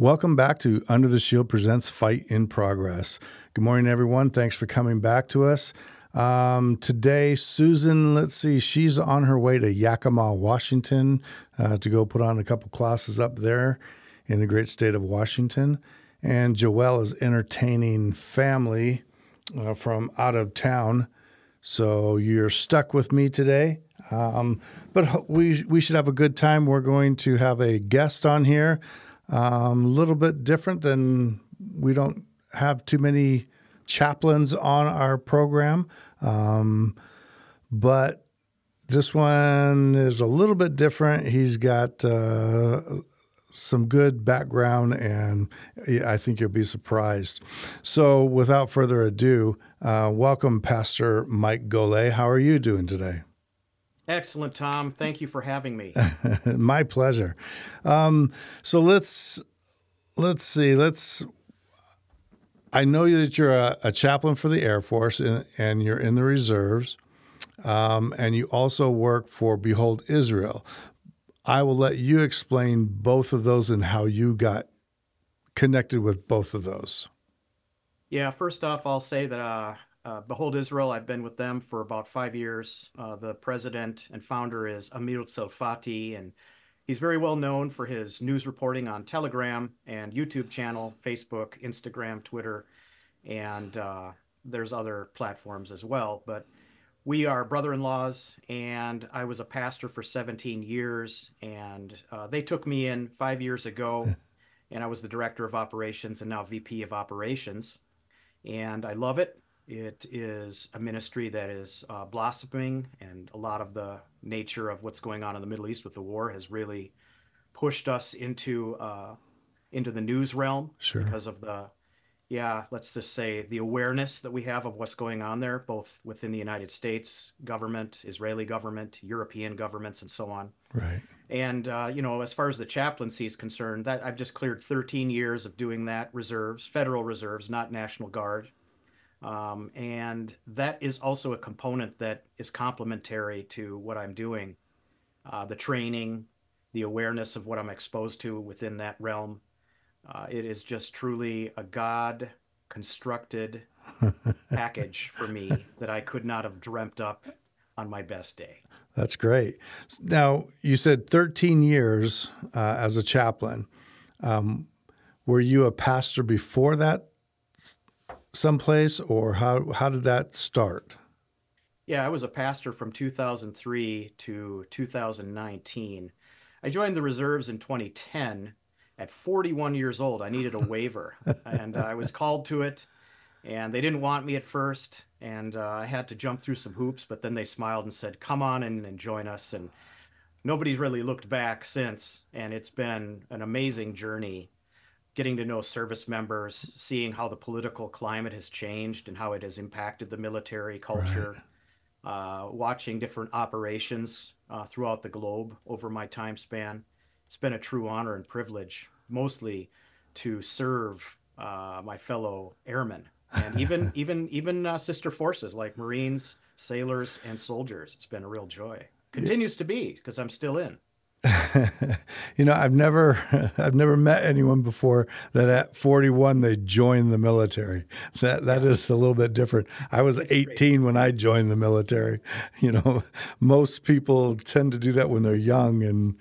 Welcome back to Under the Shield Presents Fight in Progress. Good morning, everyone. Thanks for coming back to us. Um, today, Susan, let's see, she's on her way to Yakima, Washington uh, to go put on a couple classes up there in the great state of Washington. And Joelle is entertaining family uh, from out of town. So you're stuck with me today. Um, but we, we should have a good time. We're going to have a guest on here, um, a little bit different than we don't have too many chaplains on our program. Um, but this one is a little bit different. He's got uh, some good background, and I think you'll be surprised. So, without further ado, uh, welcome, Pastor Mike Golay. How are you doing today? Excellent, Tom. Thank you for having me. My pleasure. Um, so let's let's see. Let's. I know that you're a, a chaplain for the Air Force, and, and you're in the reserves, um, and you also work for Behold Israel. I will let you explain both of those and how you got connected with both of those. Yeah, first off, I'll say that uh, uh, Behold Israel, I've been with them for about five years. Uh, the president and founder is Amir Tsarfati, and he's very well known for his news reporting on Telegram and YouTube channel, Facebook, Instagram, Twitter, and uh, there's other platforms as well. But we are brother-in-laws and i was a pastor for 17 years and uh, they took me in five years ago and i was the director of operations and now vp of operations and i love it it is a ministry that is uh, blossoming and a lot of the nature of what's going on in the middle east with the war has really pushed us into uh, into the news realm Sure. because of the yeah, let's just say the awareness that we have of what's going on there, both within the United States government, Israeli government, European governments, and so on. Right. And uh, you know, as far as the chaplaincy is concerned, that I've just cleared 13 years of doing that reserves, federal reserves, not National Guard. Um, and that is also a component that is complementary to what I'm doing. Uh, the training, the awareness of what I'm exposed to within that realm. Uh, it is just truly a God constructed package for me that I could not have dreamt up on my best day. That's great. Now, you said 13 years uh, as a chaplain. Um, were you a pastor before that someplace, or how, how did that start? Yeah, I was a pastor from 2003 to 2019. I joined the reserves in 2010 at 41 years old. I needed a waiver, and uh, I was called to it. And they didn't want me at first, and uh, I had to jump through some hoops. But then they smiled and said, "Come on and, and join us." And nobody's really looked back since. And it's been an amazing journey, getting to know service members, seeing how the political climate has changed and how it has impacted the military culture. Uh, watching different operations uh, throughout the globe over my time span it's been a true honor and privilege, mostly to serve uh, my fellow airmen and even even even uh, sister forces like Marines, sailors, and soldiers. It's been a real joy. Continues to be because I'm still in. you know, I've never I've never met anyone before that at 41 they joined the military. That that is a little bit different. I was 18 when I joined the military. You know, most people tend to do that when they're young and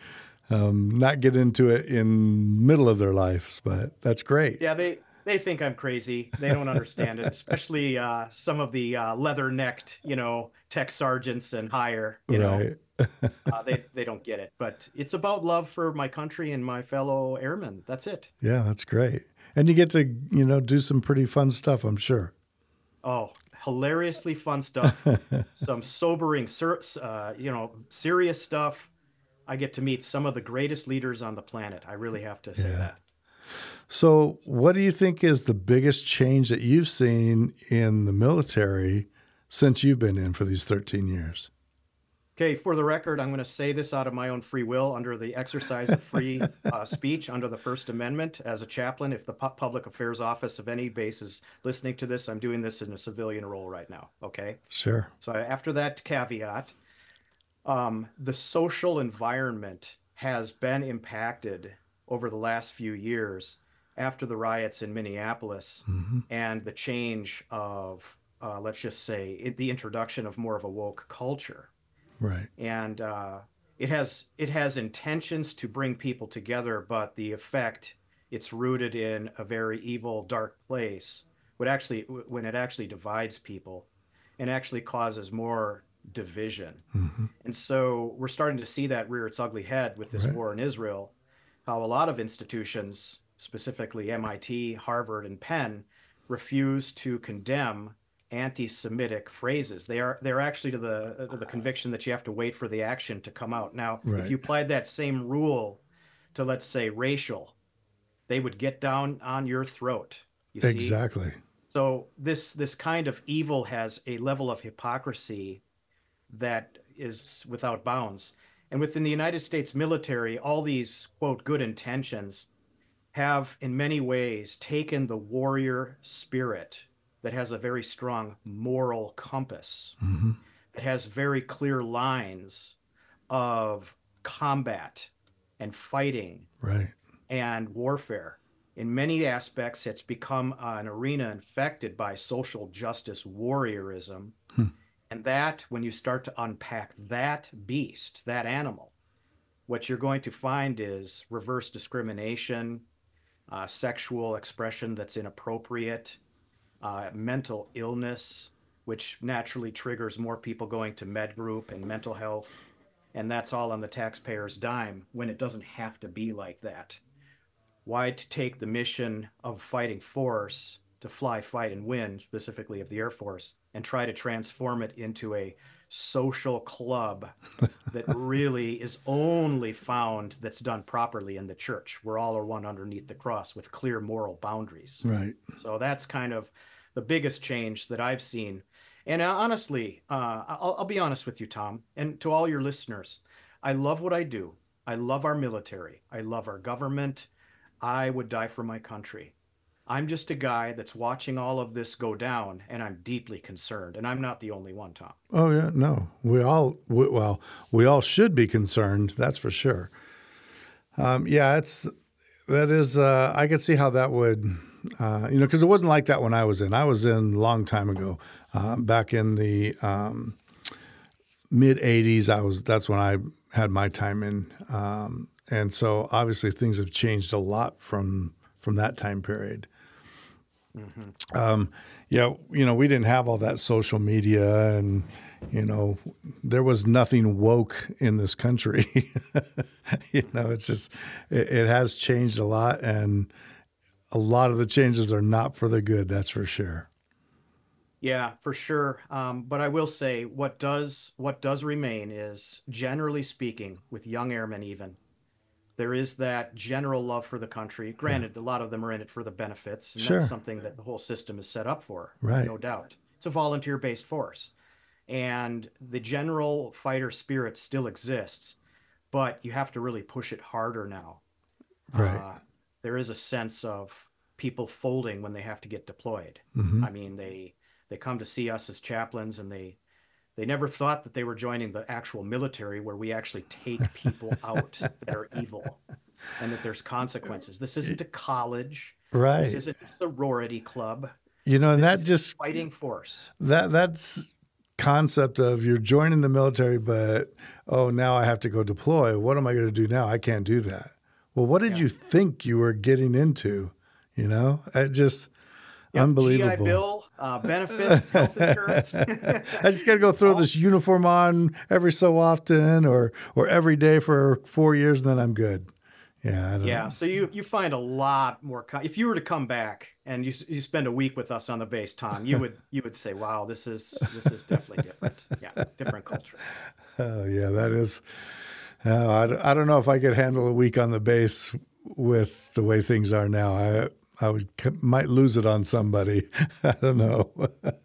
um, not get into it in middle of their lives, but that's great. Yeah, they they think I'm crazy. They don't understand it, especially uh, some of the uh, leather-necked, you know, tech sergeants and higher. You right. know, uh, they they don't get it. But it's about love for my country and my fellow airmen. That's it. Yeah, that's great. And you get to you know do some pretty fun stuff. I'm sure. Oh, hilariously fun stuff. some sobering, uh, you know, serious stuff I get to meet some of the greatest leaders on the planet. I really have to say Yeah. that. So, what do you think is the biggest change that you've seen in the military since you've been in for these 13 years? Okay, for the record, I'm going to say this out of my own free will under the exercise of free uh, speech under the First Amendment. As a chaplain, if the Pu- Public Affairs Office of any base is listening to this, I'm doing this in a civilian role right now. Okay. Sure. So after that caveat, um, the social environment has been impacted over the last few years after the riots in Minneapolis Mm-hmm. and the change of, uh, let's just say, it, the introduction of more of a woke culture Right. and uh, it has it has intentions to bring people together, but the effect it's rooted in a very evil, dark place. Would actually when it actually divides people, and actually causes more division. Mm-hmm. And so we're starting to see that rear its ugly head with this Right. war in Israel. How a lot of institutions, specifically MIT, Harvard, and Penn, refuse to condemn anti-Semitic phrases. They are they're actually to the to the ah. conviction that you have to wait for the action to come out. Now, Right. if you applied that same rule to let's say racial, they would get down on your throat. You see? Exactly. So this this kind of evil has a level of hypocrisy that is without bounds. And within the United States military, all these quote good intentions have in many ways taken the warrior spirit that has a very strong moral compass. hmm It has very clear lines of combat and fighting Right. and warfare. In many aspects, it's become an arena infected by social justice warriorism. Hmm. And that, when you start to unpack that beast, that animal, what you're going to find is reverse discrimination, uh, sexual expression that's inappropriate, uh, mental illness, which naturally triggers more people going to med group and mental health. And that's all on the taxpayer's dime when it doesn't have to be like that why to take the mission of fighting force to fly, fight, and win, specifically of the Air Force, and try to transform it into a social club that really is only found that's done properly in the church. We're all are one underneath the cross with clear moral boundaries. Right. So that's kind of the biggest change that I've seen. And uh, honestly, uh, I'll, I'll be honest with you, Tom, and to all your listeners, I love what I do. I love our military. I love our government. I would die for my country. I'm just a guy that's watching all of this go down, and I'm deeply concerned. And I'm not the only one, Tom. Oh yeah. No. We all. We, well, we all should be concerned. That's for sure. Um, yeah. It's that is. Uh, I could see how that would. Uh, you know, because it wasn't like that when I was in. I was in a long time ago, uh, back in the um, mid '80s. I was. That's when I had my time in, um, and so obviously things have changed a lot from from that time period. Um, yeah, you know, we didn't have all that social media, and you know, there was nothing woke in this country. you know, it's just it, it has changed a lot, and a lot of the changes are not for the good. That's for sure. Yeah, for sure. Um, but I will say what does what does remain is generally speaking, with young airmen even, there is that general love for the country. Granted, a lot of them are in it for the benefits, and Sure. that's something that the whole system is set up for, Right. no doubt. It's a volunteer-based force. And the general fighter spirit still exists, but you have to really push it harder now. Right. Uh, there is a sense of people folding when they have to get deployed. Mhm. I mean, they they come to see us as chaplains, and they they never thought that they were joining the actual military, where we actually take people out that are evil, and that there's consequences. This isn't a college. Right. This isn't a sorority club. You know, and This that just fighting force. that that's concept of you're joining the military, but oh, now I have to go deploy. What am I going to do now? I can't do that. Well, what did Yeah. you think you were getting into? You know, it just Yep, unbelievable. GI Bill, uh, benefits, health insurance. I just got to go throw this uniform on every so often, or or every day for four years, and then I'm good. Yeah, I don't Yeah, know. so you you find a lot more. If you were to come back and you you spend a week with us on the base, Tom, you would you would say, "Wow, this is this is definitely different. Yeah, different culture." Oh yeah, that is. I I, I don't know if I could handle a week on the base with the way things are now. I I would might lose it on somebody. I don't know.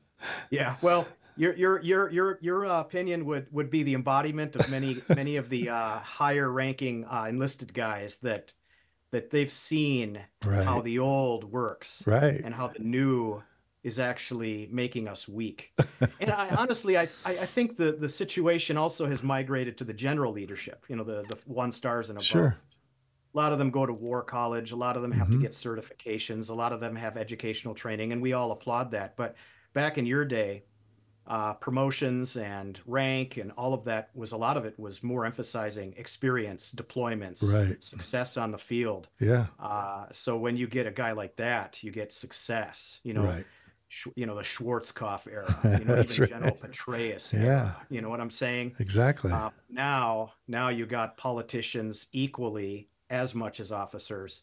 yeah, well, your your your your your opinion would would be the embodiment of many many of the uh, higher ranking uh, enlisted guys that that they've seen right. how the old works, right, and how the new is actually making us weak. and I honestly, I, I think the the situation also has migrated to the general leadership. You know, the the one stars and above. Sure. A lot of them go to war college. A lot of them have mm-hmm. to get certifications. A lot of them have educational training, and we all applaud that. But back in your day, uh, promotions and rank and all of that was a lot of it was more emphasizing experience, deployments, right. success on the field. Yeah. Uh, so when you get a guy like that, you get success. You know, right. sh- you know the Schwarzkopf era. You know, even right. General Petraeus. Era, yeah. You know what I'm saying? Exactly. Uh, now, now you got politicians equally as much as officers,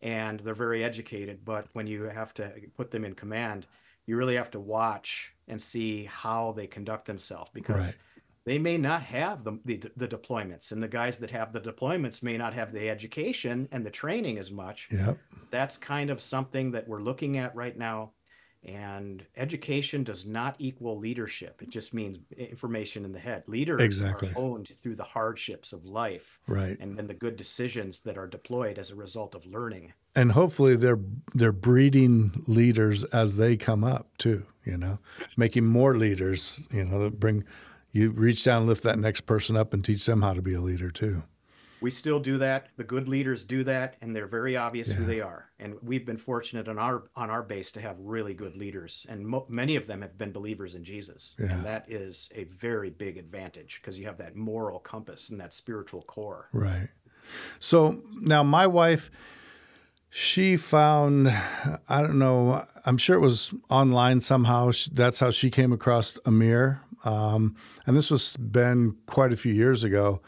and they're very educated. But when you have to put them in command, you really have to watch and see how they conduct themselves because right. they may not have the, the, the deployments and the guys that have the deployments may not have the education and the training as much yep. that's kind of something that we're looking at right now and education does not equal leadership. It just means information in the head. Leaders exactly. are honed through the hardships of life right. and then the good decisions that are deployed as a result of learning. And hopefully they're they're breeding leaders as they come up too you know making more leaders you know that bring you reach down lift that next person up and teach them how to be a leader too we still do that. The good leaders do that and they're very obvious Yeah. who they are. And we've been fortunate on our on our base to have really good leaders and mo- many of them have been believers in jesus. Yeah. and that is a very big advantage because you have that moral compass and that spiritual core. Right. So now my wife she found i don't know i'm sure it was online somehow. That's how she came across amir. Um, and this was been quite a few years ago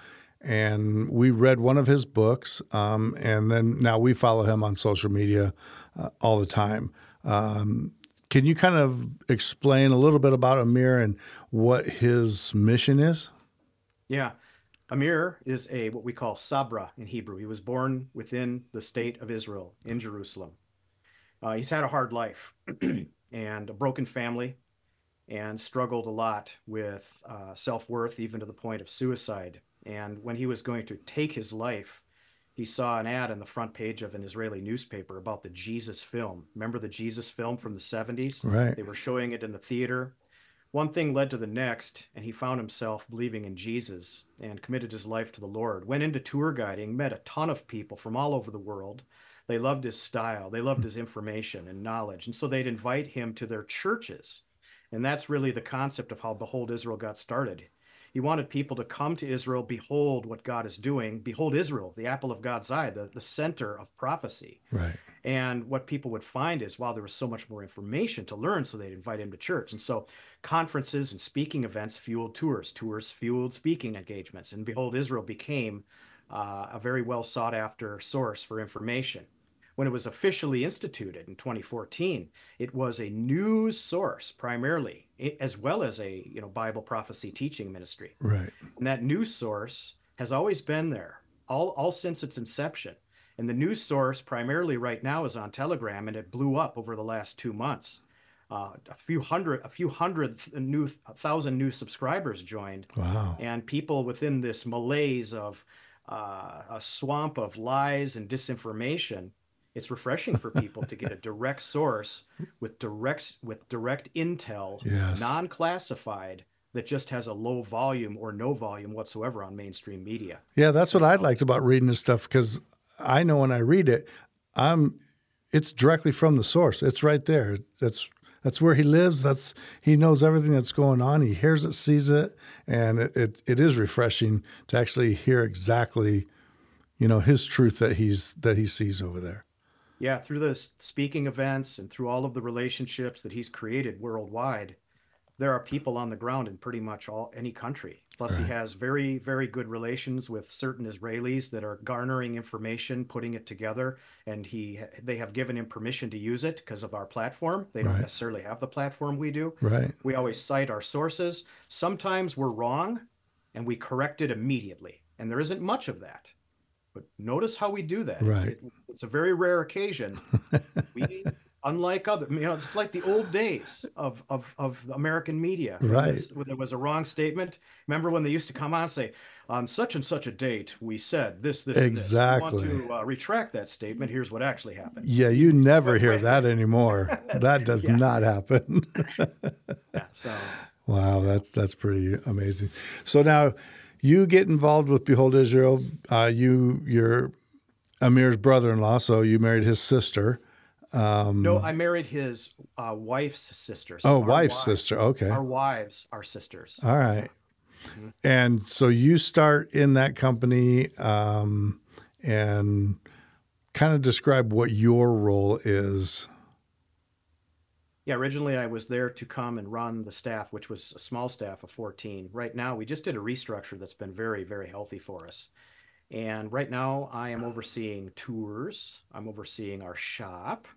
and we read one of his books um, and then now we follow him on social media uh, all the time um, can you kind of explain a little bit about amir and what his mission is Yeah. Amir is a what we call Sabra in Hebrew. He was born within the state of Israel in Jerusalem. Uh, he's had a hard life and a broken family and struggled a lot with uh, self worth, even to the point of suicide. And when he was going to take his life, he saw an ad on the front page of an Israeli newspaper about the Jesus film. Remember the Jesus film from the 70s? Right. They were showing it in the theater one thing led to the next, and he found himself believing in Jesus and committed his life to the Lord. Went into tour guiding, met a ton of people from all over the world. They loved his style, they loved his information and knowledge. And so they'd invite him to their churches. And that's really the concept of how Behold Israel got started. He wanted people to come to Israel, behold what God is doing, behold Israel, the apple of God's eye, the, the center of prophecy. right And what people would find is, wow, there was so much more information to learn, so they'd invite him to church. And so conferences and speaking events fueled tours, tours fueled speaking engagements. And Behold Israel became uh, a very well sought after source for information. When it was officially instituted in 2014, it was a news source primarily, as well as a you know Bible prophecy teaching ministry. right And that news source has always been there, all, all since its inception. And the news source primarily right now is on Telegram, and it blew up over the last two months. Uh, a few hundred, a few hundred th- new thousand new subscribers joined, wow and people within this malaise of uh, a swamp of lies and disinformation. It's refreshing for people to get a direct source with direct with direct intel, Yes. non-classified, that just has a low volume or no volume whatsoever on mainstream media. Yeah, that's what I liked about reading this stuff because I know when I read it, I'm it's directly from the source. It's right there. That's that's where he lives. That's he knows everything that's going on. He hears it, sees it, and it it, it is refreshing to actually hear exactly, you know, his truth that he's that he sees over there. Yeah, through the speaking events and through all of the relationships that he's created worldwide, there are people on the ground in pretty much all any country. Plus, he has very, very good relations with certain Israelis that are garnering information, putting it together, and he they have given him permission to use it because of our platform. They don't Right. necessarily have the platform we do. Right. We always cite our sources. Sometimes we're wrong, and we correct it immediately. And there isn't much of that. But notice how we do that. Right. It- it's a very rare occasion. we, unlike other, you know, it's like the old days of of, of American media. Right. When there was a wrong statement. Remember when they used to come on and say, on such and such a date, we said this, this, Exactly. and this. We want to uh, retract that statement. Here's what actually happened. Yeah, you never hear that anymore. That does Yeah. not happen. Yeah. So wow, that's that's pretty amazing. So now you get involved with Behold Israel. Uh, you you're Amir's brother-in-law, so you married his sister. no, I married his uh, wife's sister. So Oh, wife's wives- sister. Okay. Our wives are sisters. All right. And so you start in that company um, and kind of describe what your role is. Yeah, originally I was there to come and run the staff, which was a small staff of 14. Right now, we just did a restructure that's been very, very healthy for us. And right now, I am overseeing tours, I'm overseeing our shop,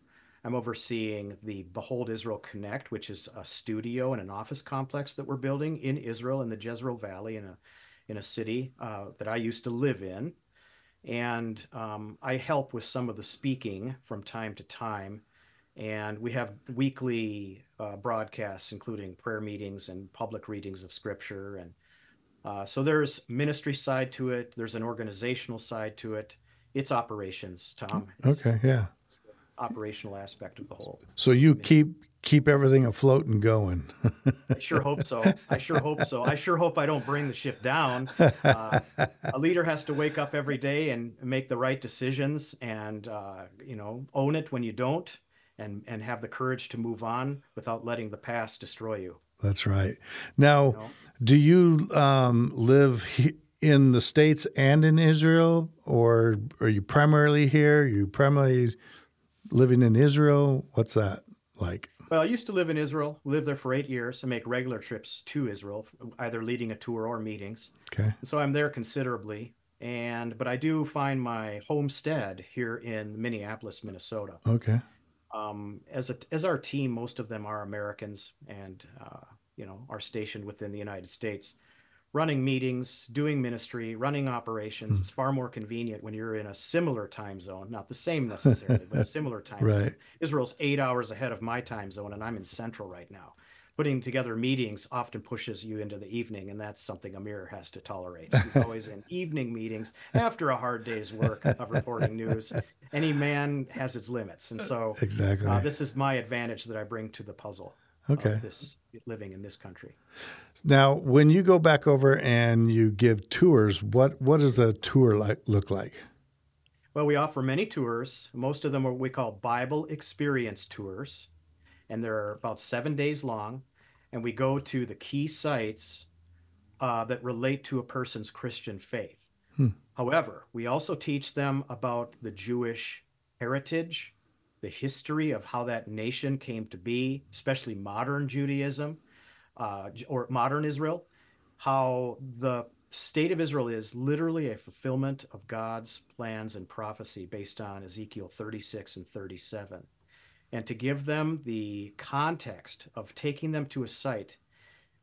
I'm overseeing the Behold Israel Connect, which is a studio and an office complex that we're building in Israel in the Jezreel Valley in a in a city uh, that I used to live in. And um, I help with some of the speaking from time to time and we have weekly uh, broadcasts including prayer meetings and public readings of scripture. And uh, so there's ministry side to it. There's an organizational side to it. It's operations tom. It's Okay, yeah. the operational aspect of the whole. So you keep keep everything afloat and going. i sure hope so. I sure hope so. I sure hope i don't bring the ship down. Uh, a leader has to wake up every day and make the right decisions and uh, you know own it when you don't and and have the courage to move on without letting the past destroy you That's right. Now, you know? do you um, live he- in the states and in Israel, or are you primarily here? you primarily living in Israel? What's that like? Well, I used to live in Israel, lived there for eight years, and make regular trips to Israel, either leading a tour or meetings. Okay. So I'm there considerably. And but I do find my homestead here in Minneapolis, Minnesota. Okay. Um, as a as our team, most of them are Americans, and uh, you know are stationed within the United States, running meetings, doing ministry, running operations. It's far more convenient when you're in a similar time zone, not the same necessarily, but a similar time zone. Israel's eight hours ahead of my time zone, and I'm in Central right now. Putting together meetings often pushes you into the evening, and that's something Amir has to tolerate. He's always in evening meetings after a hard day's work of reporting news. Any man has its limits, and so Exactly. uh, this is my advantage that I bring to the puzzle. Okay. Of this living in this country. Now, when you go back over and you give tours, what what does a tour like look like? Well, we offer many tours. Most of them are what we call Bible experience tours, and they're about seven days long. And we go to the key sites uh, that relate to a person's Christian faith. However, we also teach them about the Jewish heritage, the history of how that nation came to be, especially modern Judaism uh, or modern Israel, how the state of Israel is literally a fulfillment of God's plans and prophecy based on Ezekiel 36 and 37. And to give them the context of taking them to a site,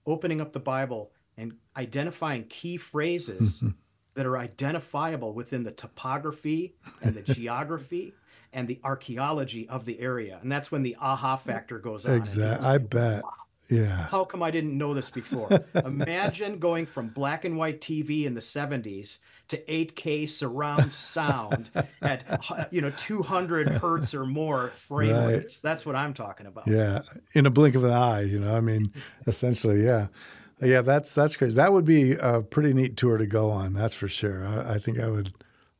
opening up the Bible, and identifying key phrases that are identifiable within the topography and the geography and the archaeology of the area. And that's when the aha factor goes on. Exactly. people I bet. Yeah. how come I didn't know this before? Imagine going from black and white TV in the 70s to 8K surround sound at you know 200 hertz or more frame Right. rates. That's what I'm talking about. Yeah. In a blink of an eye, you know. I mean, essentially, yeah. Yeah, that's that's crazy. That would be a pretty neat tour to go on. That's for sure. I, I think I would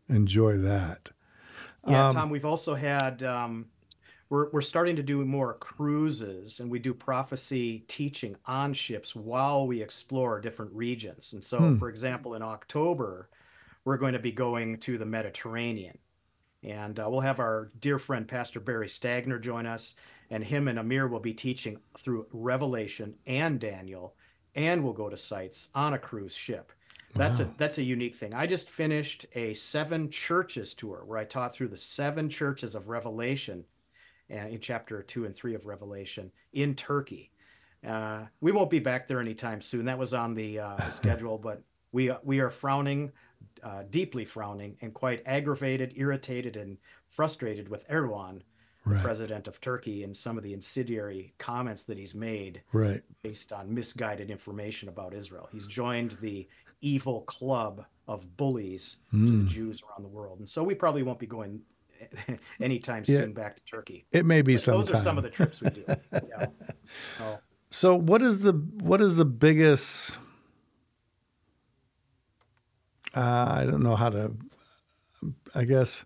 enjoy that. Yeah, Um, Tom, we've also had um, we're we're starting to do more cruises and we do prophecy teaching on ships while we explore different regions. And so, Hmm. for example, in October, we're going to be going to the Mediterranean. And uh, we'll have our dear friend Pastor Barry Stagner join us, and him and Amir will be teaching through Revelation and Daniel, and we'll go to sites on a cruise ship. That's a that's a unique thing. I just finished a seven churches tour where I taught through the seven churches of Revelation, uh, in chapter two and three of Revelation in Turkey. Uh, we won't be back there anytime soon. That was on the, uh, schedule, but we we are frowning uh, deeply frowning and quite aggravated, irritated, and frustrated with Erdogan, Right. president of Turkey, and some of the incendiary comments that he's made Right. based on misguided information about Israel. He's joined the evil club of bullies to Hmm. the Jews around the world. And so we probably won't be going anytime Yeah. soon back to Turkey. It may be But sometime. those are some of the trips we do. Yeah. Oh, So what is the what is the biggest uh, I don't know how to I guess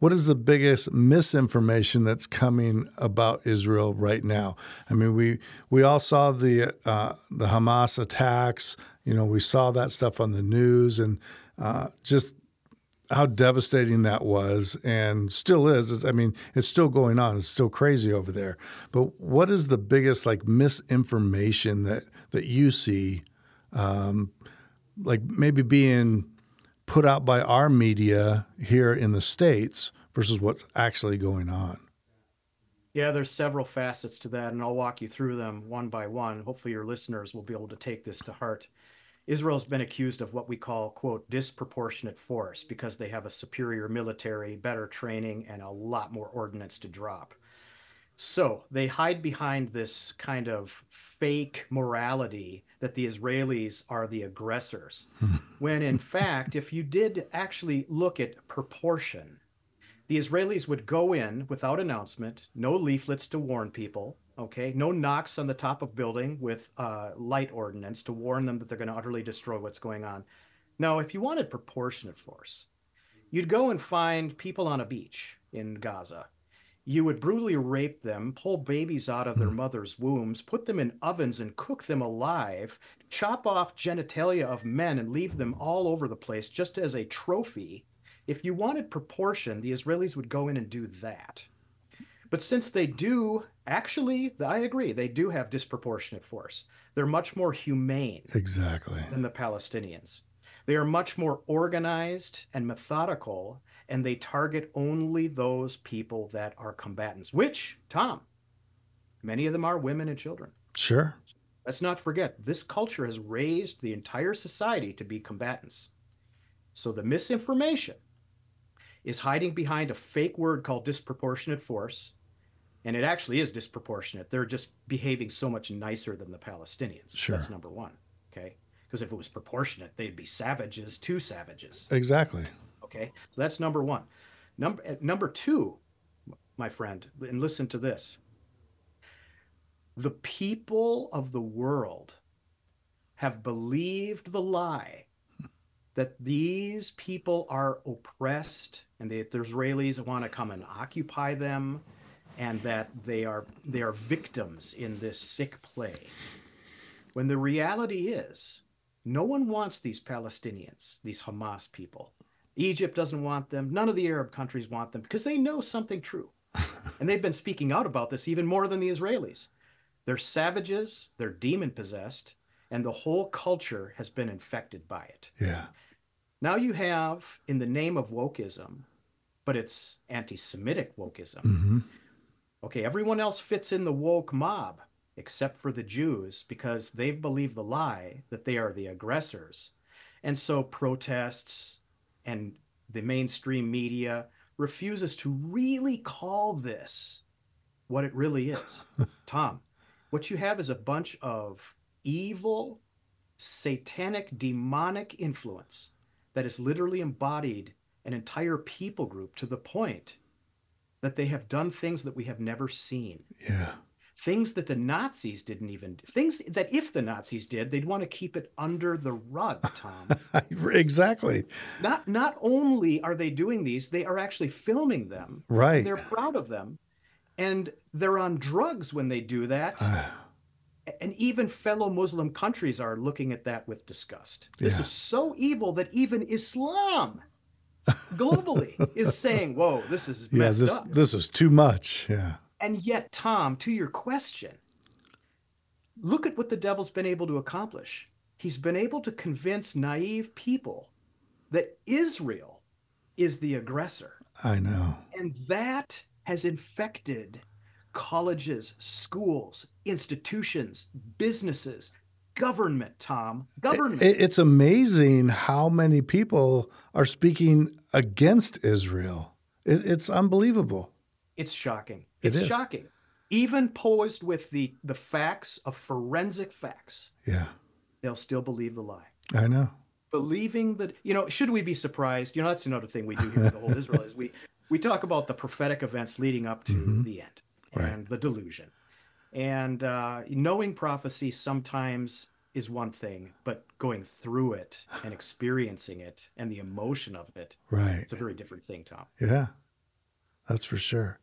what is the biggest misinformation that's coming about Israel right now? I mean, we we all saw the uh, the Hamas attacks. You know, we saw that stuff on the news, and uh, just how devastating that was, and still is. I mean, it's still going on. It's still crazy over there. But what is the biggest like misinformation that that you see, um, like maybe being put out by our media here in the states versus what's actually going on? Yeah, there's several facets to that, and I'll walk you through them one by one. Hopefully, your listeners will be able to take this to heart. Israel's been accused of what we call, quote, disproportionate force because they have a superior military, better training, and a lot more ordnance to drop. So they hide behind this kind of fake morality that the Israelis are the aggressors. when in fact, if you did actually look at proportion, the Israelis would go in without announcement, no leaflets to warn people, okay, no knocks on the top of building with uh, light ordnance to warn them that they're going to utterly destroy what's going on. No, if you wanted proportionate force, you'd go and find people on a beach in Gaza. You would brutally rape them, pull babies out of their mothers' wombs, put them in ovens and cook them alive, chop off genitalia of men and leave them all over the place just as a trophy. If you wanted proportion, the Israelis would go in and do that. But since they do, actually, I agree, they do have disproportionate force. They're much more humane Exactly. than the Palestinians. They are much more organized and methodical, and they target only those people that are combatants, which, Tom, many of them are women and children. Sure. Let's not forget, this culture has raised the entire society to be combatants. So the misinformation is hiding behind a fake word called disproportionate force. And it actually is disproportionate. They're just behaving so much nicer than the Palestinians. Sure. That's number one. Okay. Because if it was proportionate, they'd be savages to savages. Exactly. Okay. So that's number one. Number uh, number two, my friend, and listen to this. The people of the world have believed the lie that these people are oppressed and that the Israelis want to come and occupy them and that they are they are victims in this sick play. When the reality is no one wants these Palestinians, these Hamas people. Egypt doesn't want them. None of the Arab countries want them because they know something true. and they've been speaking out about this even more than the Israelis. They're savages, they're demon possessed, and the whole culture has been infected by it. Yeah. Now you have, in the name of wokeism, but it's anti Semitic wokeism. hmm Okay, everyone else fits in the woke mob except for the Jews because they've believed the lie that they are the aggressors. And so protests and the mainstream media refuses to really call this what it really is. Tom, what you have is a bunch of evil, satanic, demonic influence that has literally embodied an entire people group to the point that they have done things that we have never seen. Yeah. Things that the Nazis didn't even things that if the Nazis did, they'd want to keep it under the rug, Tom. exactly. not not only are they doing these, they are actually filming them. Right. They're proud of them. And they're on drugs when they do that. and even fellow Muslim countries are looking at that with disgust. This Yeah. is so evil that even Islam globally is saying, "Whoa, this is Yeah. messed This up." this is too much. Yeah. And yet, Tom, to your question, look at what the devil's been able to accomplish. He's been able to convince naive people that Israel is the aggressor. I know. And that has infected colleges, schools, institutions, businesses, government, Tom. Government. It, it's amazing how many people are speaking against Israel. It, it's unbelievable. It's shocking. It It's shocking. Even posed with the the facts of forensic facts, Yeah, they'll still believe the lie. I know. Believing that, you know, should we be surprised? You know, that's another thing we do here with the whole Israel is we we talk about the prophetic events leading up to Mhm. the end Right. and the delusion. And uh, knowing prophecy sometimes is one thing, but going through it and experiencing it and the emotion of it, Right. it's a very different thing, Tom. Yeah, that's for sure.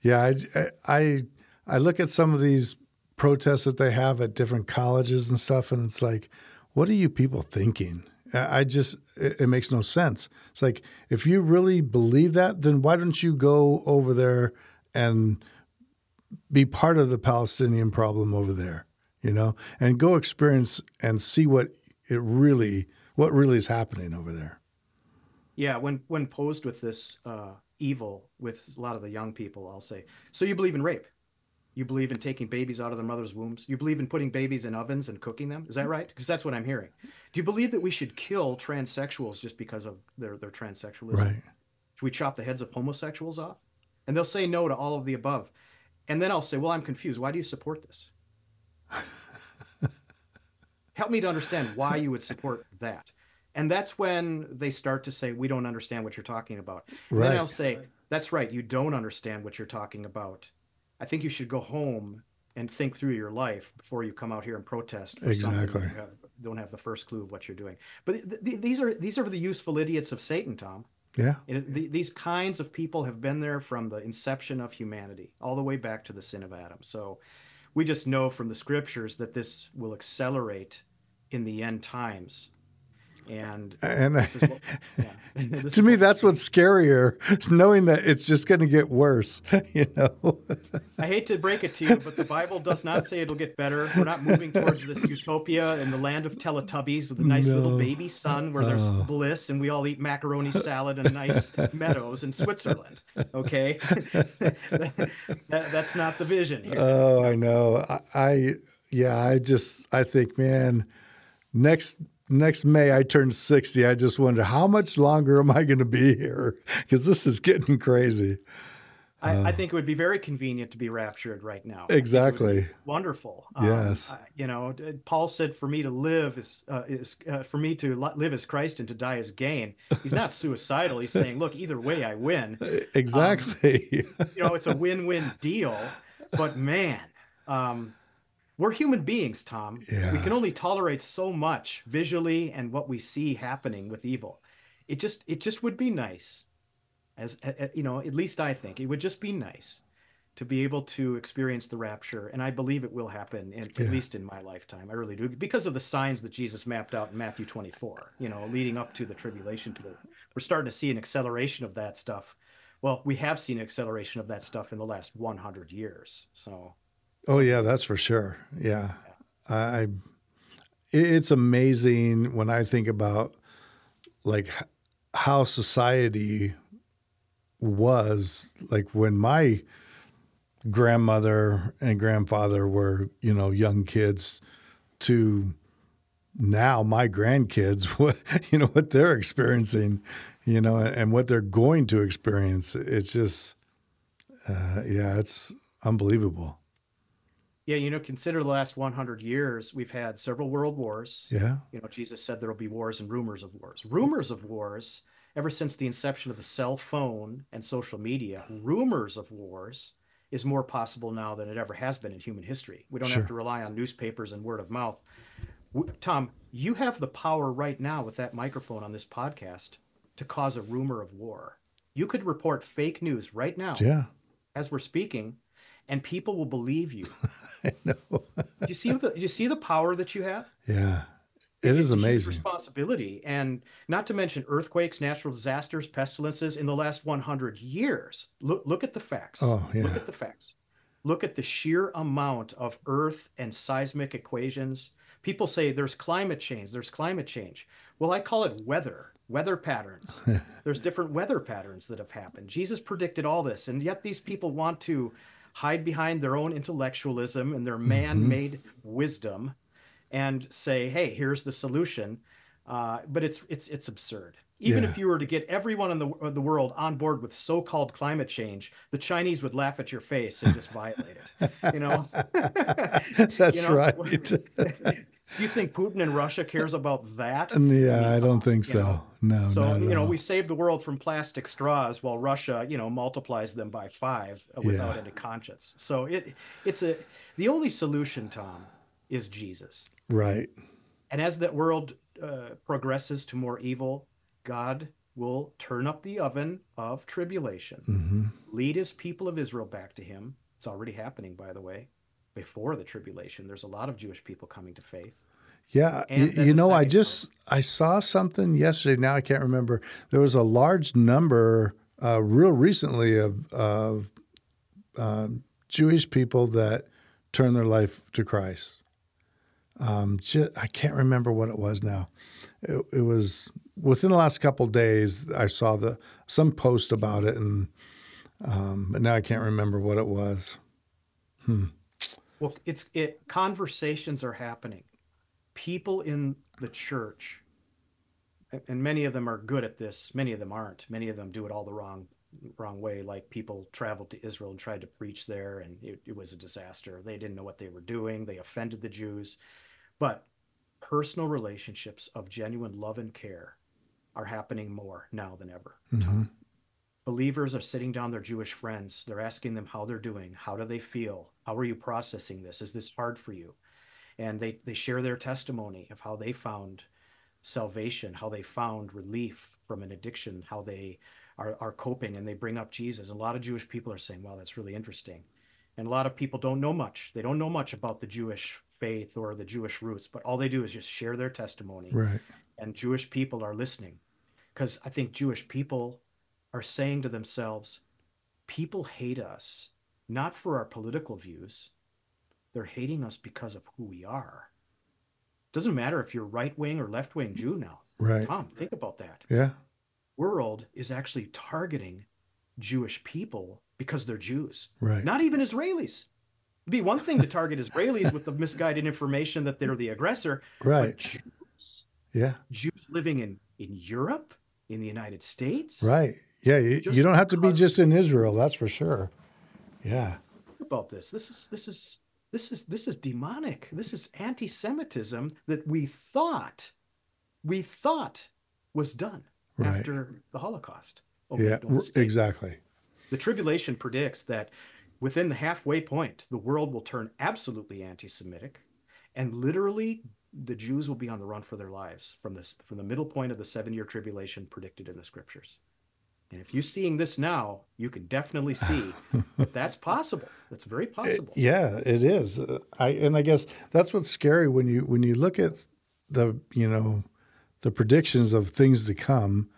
Yeah, I, I I look at some of these protests that they have at different colleges and stuff, and it's like, what are you people thinking? I I just it, it makes no sense. It's like if you really believe that, then why don't you go over there and be part of the Palestinian problem over there, you know, and go experience and see what it really what really is happening over there. Yeah, when when posed with this uh, evil with a lot of the young people, I'll say, "So you believe in rape? You believe in taking babies out of their mother's wombs? You believe in putting babies in ovens and cooking them? Is that right? Because that's what I'm hearing. Do you believe that we should kill transsexuals just because of their their transsexualism? Right. Should we chop the heads of homosexuals off? And they'll say no to all of the above. And then I'll say, "Well, I'm confused. Why do you support this?" Help me to understand why you would support that. And that's when they start to say, We don't understand what you're talking about. Right. Then I'll say, That's right, you don't understand what you're talking about. I think you should go home and think through your life before you come out here and protest for something Exactly. you have, don't have the first clue of what you're doing. But th- th- these are these are the useful idiots of Satan, Tom. Yeah. Th- these kinds of people have been there from the inception of humanity, all the way back to the sin of Adam. So we just know from the scriptures that this will accelerate in the end times. And And what, yeah. To me, that's what's scarier, knowing that it's just going to get worse. You know, I hate to break it to you, but the Bible does not say it'll get better. We're not moving towards this utopia in the land of Teletubbies with a nice little baby sun where there's Oh. bliss and we all eat macaroni salad and nice meadows in Switzerland. Okay, that, that's not the vision here. oh, I know. I, I, yeah, I just, I think, man, next next May I turn sixty. I just wonder how much longer am I going to be here because this is getting crazy. I, I think it would be very convenient to be raptured right now. I think it would be Exactly. Wonderful. Yes. I- you know, Paul said, "For me to live is uh, is uh, for me to li- live as Christ and to die as gain." He's not suicidal. He's saying, "Look, either way, I win." Exactly. you know, it's a win-win deal. But man, um, we're human beings, Tom. We can only tolerate so much visually and what we see happening with evil. It just it just would be nice, as you know, at least I think it would just be nice to be able to experience the rapture, and I believe it will happen, in, Yeah. at least in my lifetime. I really do, because of the signs that Jesus mapped out in Matthew 24. You know, leading up to the tribulation period, we're starting to see an acceleration of that stuff. Well, we have seen an acceleration of that stuff in the last 100 years. So, Oh yeah, that's for sure. Yeah, I. I- It's amazing when I think about like how society was like when my grandmother and grandfather were, you know, young kids to now my grandkids what you know what they're experiencing you know and, and what they're going to experience it's just uh, yeah it's unbelievable yeah, you know, consider the last 100 years, we've had several world wars. yeah You know, Jesus said there will be wars and rumors of wars. Rumors of wars, ever since the inception of the cell phone and social media, rumors of wars is more possible now than it ever has been in human history. We don't Sure. have to rely on newspapers and word of mouth. Tom, you have the power right now with that microphone on this podcast to cause a rumor of war. You could report fake news right now yeah as we're speaking, and people will believe you. i know Do you see the you see the power that you have? yeah it It's is amazing responsibility, and not to mention earthquakes, natural disasters, pestilences in the last 100 years. Look, look at the facts. Oh, yeah. Look at the facts. Look at the sheer amount of Earth and seismic equations. People say there's climate change. There's climate change. Well, I call it weather. Weather patterns. there's different weather patterns that have happened. Jesus predicted all this, and yet these people want to hide behind their own intellectualism and their man-made wisdom and say, "Hey, here's the solution." Uh, but it's it's it's absurd. Even Yeah. if you were to get everyone in the the world on board with so-called climate change, the Chinese would laugh at your face and just violate it. You know, That's You know, right. you think Putin in Russia cares about that? yeah, I don't think you know, so. No, So you know, we save the world from plastic straws while Russia, you know, multiplies them by five without Yeah. any conscience. So it it's a the only solution, Tom, is Jesus. right. And as that world uh, progresses to more evil, God will turn up the oven of tribulation, hmm lead his people of Israel back to him. It's already happening, by the way. Before the tribulation, there's a lot of Jewish people coming to faith. Yeah, y- you know, I just I saw something yesterday. Now I can't remember. There was a large number, uh, real recently, of of um, Jewish people that turned their life to Christ. Um, ju- I can't remember what it was now. It, it was within the last couple of days. I saw the some post about it, and um, but now I can't remember what it was. Well, it's it conversations are happening. People in the church, and many of them are good at this, many of them aren't. Many of them do it all the wrong wrong way. Like people traveled to Israel and tried to preach there, and it, it was a disaster. They didn't know what they were doing. They offended the Jews. But personal relationships of genuine love and care are happening more now than ever. Mhm. Believers are sitting down their Jewish friends. They're asking them how they're doing. How do they feel? How are you processing this? Is this hard for you? And they, they share their testimony of how they found salvation, how they found relief from an addiction, how they are, are coping, and they bring up Jesus. And a lot of Jewish people are saying, wow, that's really interesting. And a lot of people don't know much. They don't know much about the Jewish faith or the Jewish roots, but all they do is just share their testimony Right. and Jewish people are listening because I think Jewish people are saying to themselves, people hate us not for our political views, they're hating us because of who we are. Doesn't matter if you're right wing or left wing Jew now. Right. Tom, think about that. Yeah. World is actually targeting Jewish people because they're Jews, Right. not even Israelis. It'd be one thing to target Israelis with the misguided information that they're the aggressor, Right. but Jews Yeah. Jews living in in Europe, in the United States. Right. Yeah. You, you don't have to be just in Israel. That's for sure. Yeah. Think about this. This is this is this is this is demonic. This is anti-Semitism that we thought we thought was done Right. after the Holocaust. Yeah. make no r- mistake. Exactly. The tribulation predicts that within the halfway point, the world will turn absolutely anti-Semitic, and literally the Jews will be on the run for their lives from this from the middle point of the seven-year tribulation predicted in the scriptures. And if you're seeing this now, you can definitely see that that's possible. That's very possible. Yeah, it is. Uh, I and I guess that's what's scary when you when you look at the you know the predictions of things to come.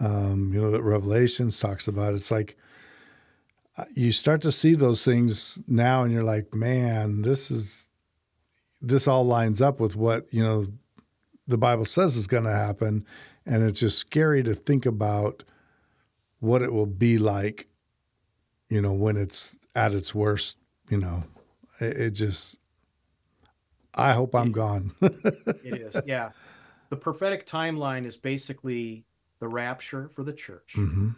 Um, you know that Revelations talks about. It's like uh, you start to see those things now, and you're like, man, this is this all lines up with what you know the Bible says is going to happen, and it's just scary to think about what it will be like you know, when it's at its worst, you know, it, it just, I hope I'm gone. It is. Yeah. The prophetic timeline is basically the rapture for the church, hmm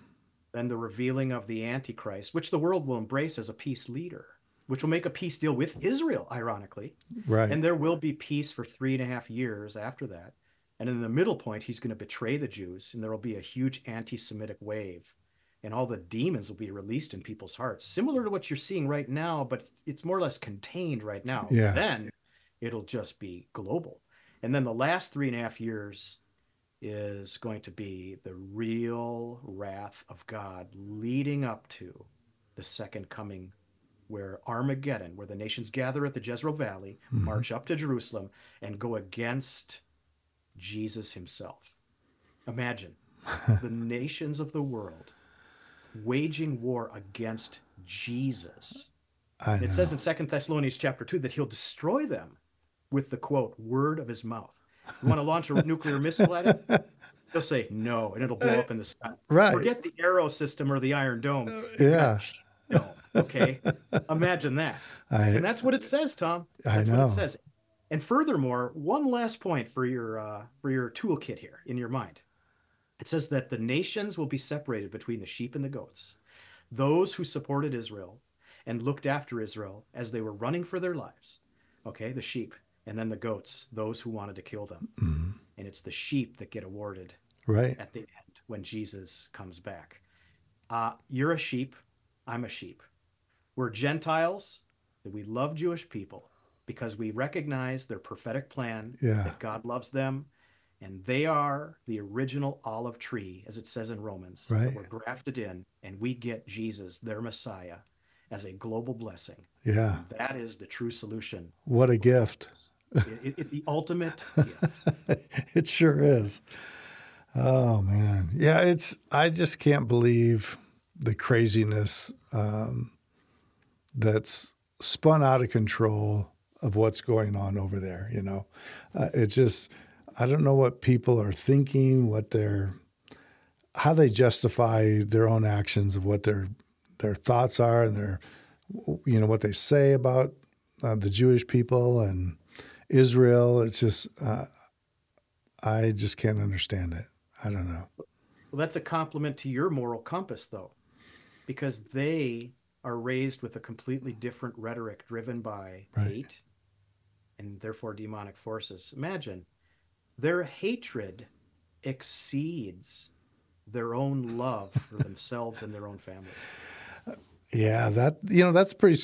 then the revealing of the Antichrist, which the world will embrace as a peace leader, which will make a peace deal with Israel, ironically. Right. And there will be peace for three and a half years after that. And in the middle point, he's going to betray the Jews, and there will be a huge anti Semitic wave. And all the demons will be released in people's hearts, similar to what you're seeing right now, but it's more or less contained right now. Yeah. Then it'll just be global. And then the last three and a half years is going to be the real wrath of God leading up to the second coming, where Armageddon, where the nations gather at the Jezreel Valley, Mhm. march up to Jerusalem, and go against Jesus himself. Imagine the nations of the world waging war against Jesus. I. It says in Second Thessalonians chapter 2 that he'll destroy them with the quote, word of his mouth. You want to launch a nuclear missile at him? He'll say no, and it'll blow up in the sky. Uh, right. Forget the arrow system or the Iron Dome. Uh, yeah. No, okay. Imagine that. I, And that's what it says, Tom. I know. what it says. And furthermore, one last point for your uh, for your toolkit here in your mind. It says that the nations will be separated between the sheep and the goats. Those who supported Israel and looked after Israel as they were running for their lives. Okay, the sheep, and then the goats, those who wanted to kill them. Mm-hmm. And it's the sheep that get awarded Right. at the end when Jesus comes back. Uh, you're a sheep. I'm a sheep. We're Gentiles that we love Jewish people because we recognize their prophetic plan Yeah. that God loves them and they are the original olive tree, as it says in Romans. that Right. We're grafted in and we get Jesus, their Messiah, as a global blessing. Yeah. That is the true solution. What a gift. It, it- it- the ultimate gift. it sure is. Oh man, yeah. It's I just can't believe the craziness um, that's spun out of control of what's going on over there. You know, uh, it's just I don't know what people are thinking, what they're how they justify their own actions of what their their thoughts are and their you know what they say about uh, the Jewish people and Israel. It's just uh, I just can't understand it. I don't know. Well, that's a compliment to your moral compass, though, because they are raised with a completely different rhetoric driven by Right. hate and therefore demonic forces. Imagine their hatred exceeds their own love for themselves and their own families. Yeah, that you know that's pretty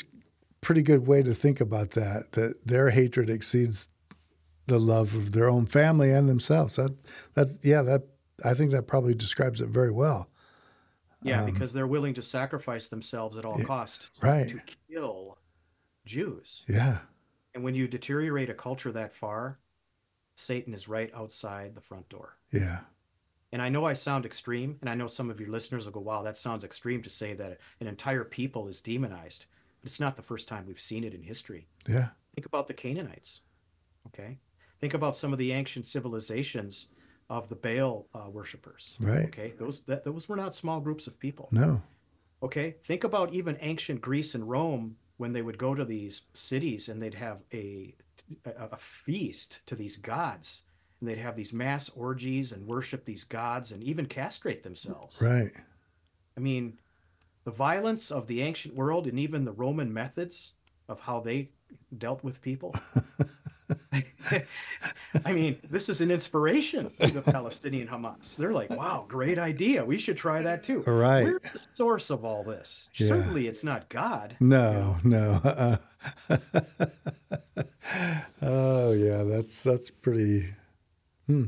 pretty good way to think about that. That their hatred exceeds the love of their own family and themselves. That that yeah that I think that probably describes it very well. Yeah, um, because they're willing to sacrifice themselves at all costs right. to kill Jews. Yeah, And when you deteriorate a culture that far, Satan is right outside the front door. yeah, And I know I sound extreme, and I know some of your listeners will go, wow, that sounds extreme to say that an entire people is demonized. But it's not the first time we've seen it in history. yeah, Think about the Canaanites. Okay. Think about some of the ancient civilizations of the Baal uh, worshippers. Right. Okay. Those, that, those were not small groups of people. no, Okay. Think about even ancient Greece and Rome when they would go to these cities and they'd have a, a, a feast to these gods. And they'd have these mass orgies and worship these gods and even castrate themselves. right, I mean, the violence of the ancient world and even the Roman methods of how they dealt with people. I mean, this is an inspiration to the Palestinian Hamas. They're like, wow, great idea. We should try that too. Right. Where's the source of all this? Yeah. Certainly it's not God. no, no. Uh-uh. oh yeah, that's that's pretty. Hmm.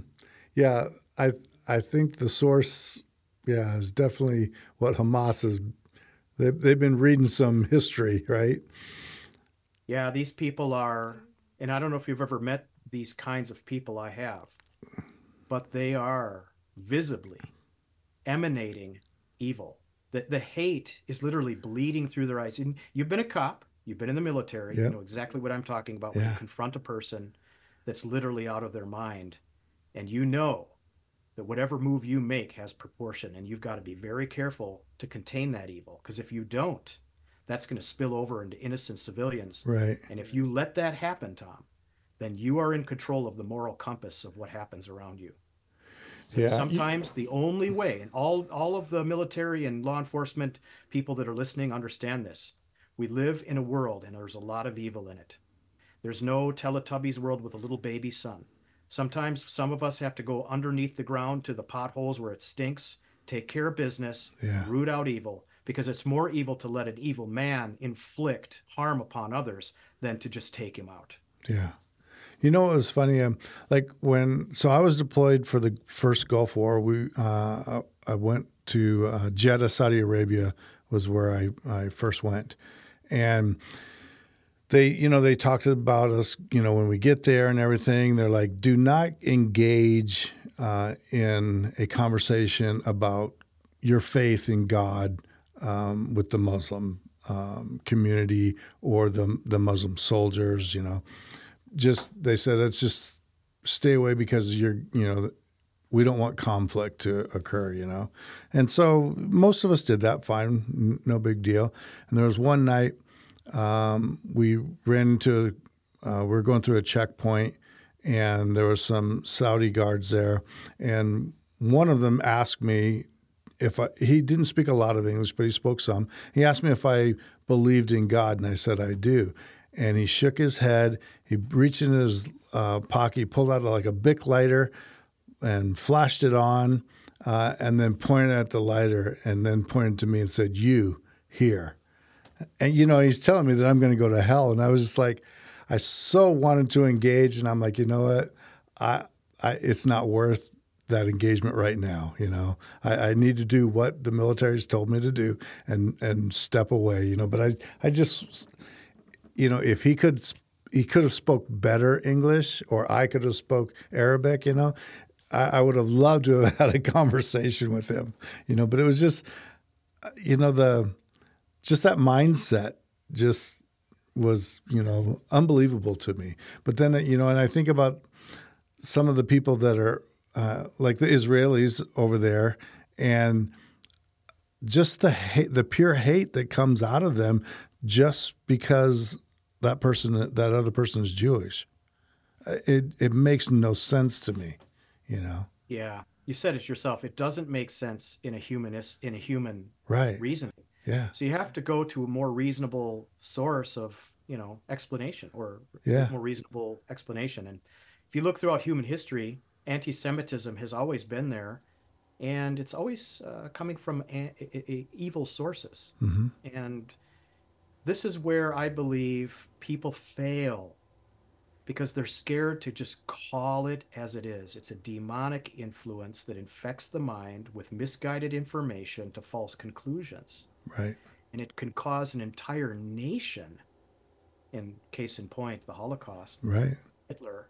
Yeah, I I think the source, yeah, is definitely what Hamas is. They they've been reading some history, right? Yeah, these people are, and I don't know if you've ever met these kinds of people I have, but they are visibly emanating evil. The, the hate is literally bleeding through their eyes. And you've been a cop, you've been in the military, Yep. you know exactly what I'm talking about when you confront a person that's literally out of their mind. And you know that whatever move you make has proportion, and you've got to be very careful to contain that evil. Because if you don't, that's going to spill over into innocent civilians. Right. And if you let that happen, Tom, then you are in control of the moral compass of what happens around you. Yeah. Sometimes the only way, and all all of the military and law enforcement people that are listening understand this. We live in a world and there's a lot of evil in it. There's no Teletubbies world with a little baby son. Sometimes some of us have to go underneath the ground to the potholes where it stinks, take care of business, Yeah. root out evil, because it's more evil to let an evil man inflict harm upon others than to just take him out. Yeah. You know what was funny? Um, like when, so I was deployed for the first Gulf War. We, uh, I went to uh, Jeddah, Saudi Arabia, was where I, I first went, and they, you know, they talked about us, you know, when we get there and everything. They're like, do not engage uh, in a conversation about your faith in God um, with the Muslim um, community or the the Muslim soldiers. You know, just they said let's just stay away because you're you know we don't want conflict to occur. You know, and so most of us did that fine, no big deal. And there was one night um, we ran into uh, we were going through a checkpoint, and there was some Saudi guards there, and one of them asked me if I, he didn't speak a lot of English, but he spoke some. He asked me if I believed in God, and I said I do. And he shook his head. He reached in his uh, pocket, he pulled out like a Bic lighter, and flashed it on, uh, and then pointed at the lighter, and then pointed to me and said, "You here." And you know, he's telling me that I'm going to go to hell, and I was just like, I so wanted to engage, and I'm like, you know what, I, I it's not worth that engagement right now. You know, I, I, need to do what the military's told me to do and and step away. You know, but I I just you know if he could he could have spoke better English or I could have spoke Arabic. You know, I, I would have loved to have had a conversation with him. You know, but it was just you know the just that mindset just was you know unbelievable to me. But then you know, and I think about some of the people that are uh, like the Israelis over there, and just the hate, the pure hate that comes out of them just because that person, that other person is Jewish. Uh, it it makes no sense to me, you know. Yeah, you said it yourself. It doesn't make sense in a humanist in a human right reasoning. Yeah. So you have to go to a more reasonable source of you know explanation or yeah. more reasonable explanation. And if you look throughout human history, anti-Semitism has always been there, and it's always uh, coming from a- a- a- evil sources. Mm-hmm. And this is where I believe people fail because they're scared to just call it as it is. It's a demonic influence that infects the mind with misguided information to false conclusions. Right. And it can cause an entire nation, in case in point, the Holocaust, Right. Hitler,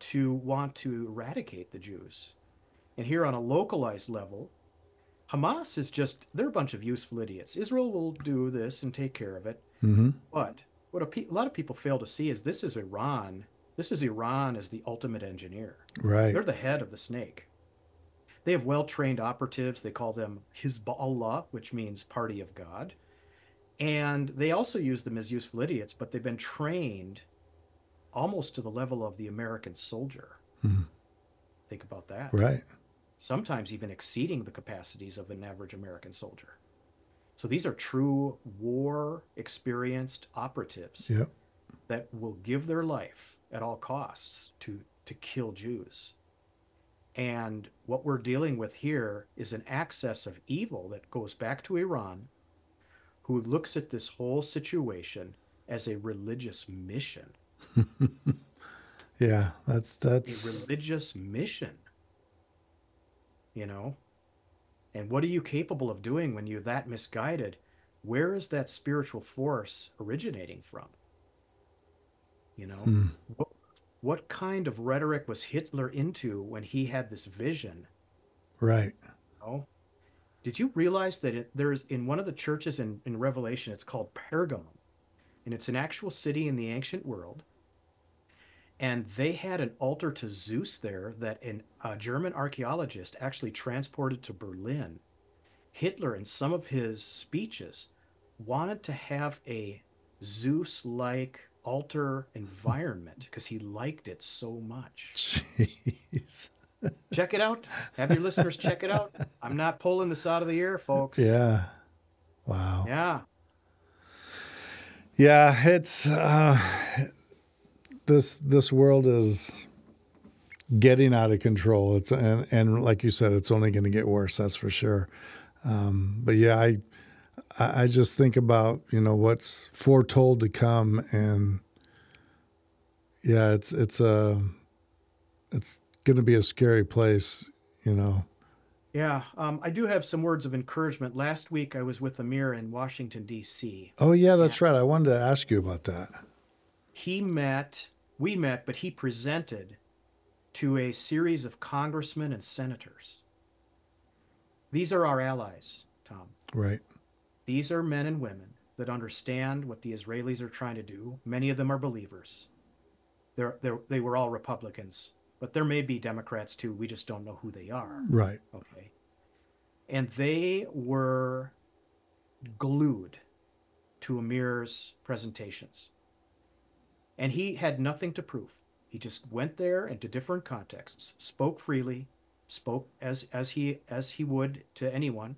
to want to eradicate the Jews. And here on a localized level, Hamas is just, they're a bunch of useful idiots. Israel will do this and take care of it. Mm-hmm. But what a, pe- a lot of people fail to see is this is Iran. This is Iran as the ultimate engineer. Right. They're the head of the snake. They have well trained operatives. They call them Hezbollah, which means party of God. And they also use them as useful idiots, but they've been trained almost to the level of the American soldier. Mhm. Think about that. Right. Sometimes even exceeding the capacities of an average American soldier. So these are true war experienced operatives Yep. that will give their life at all costs to to kill Jews. And what we're dealing with here is an axis of evil that goes back to Iran, who looks at this whole situation as a religious mission. Yeah. That's A that's religious mission. You know? And what are you capable of doing when you're that misguided? Where is that spiritual force originating from? You know? Hmm. What, what kind of rhetoric was Hitler into when he had this vision? right. You know? Did you realize that it, there's in one of the churches in, in Revelation, it's called Pergamum, and it's an actual city in the ancient world. And they had an altar to Zeus there that an, a German archaeologist actually transported to Berlin. Hitler, in some of his speeches, wanted to have a Zeus like altar environment because he liked it so much. Jeez. Check it out. Have your listeners check it out. I'm not pulling this out of the air, folks. Yeah. Wow. Yeah. Yeah, it's uh, this this world is getting out of control. It's and, and like you said, it's only going to get worse. That's for sure. Um, but yeah, I I just think about you know what's foretold to come, and yeah, it's it's a it's going to be a scary place. You know. Yeah. Um, I do have some words of encouragement. Last week, I was with Amir in Washington, D.C. Oh yeah, that's right. I wanted to ask you about that. He met, we met, but he presented to a series of congressmen and senators. These are our allies, Tom. Right. These are men and women that understand what the Israelis are trying to do. Many of them are believers. They're, they're, they were all Republicans, but there may be Democrats too. We just don't know who they are. Right. Okay. And they were glued to Amir's presentations. And he had nothing to prove. He just went there into different contexts, spoke freely, spoke as as he as he would to anyone,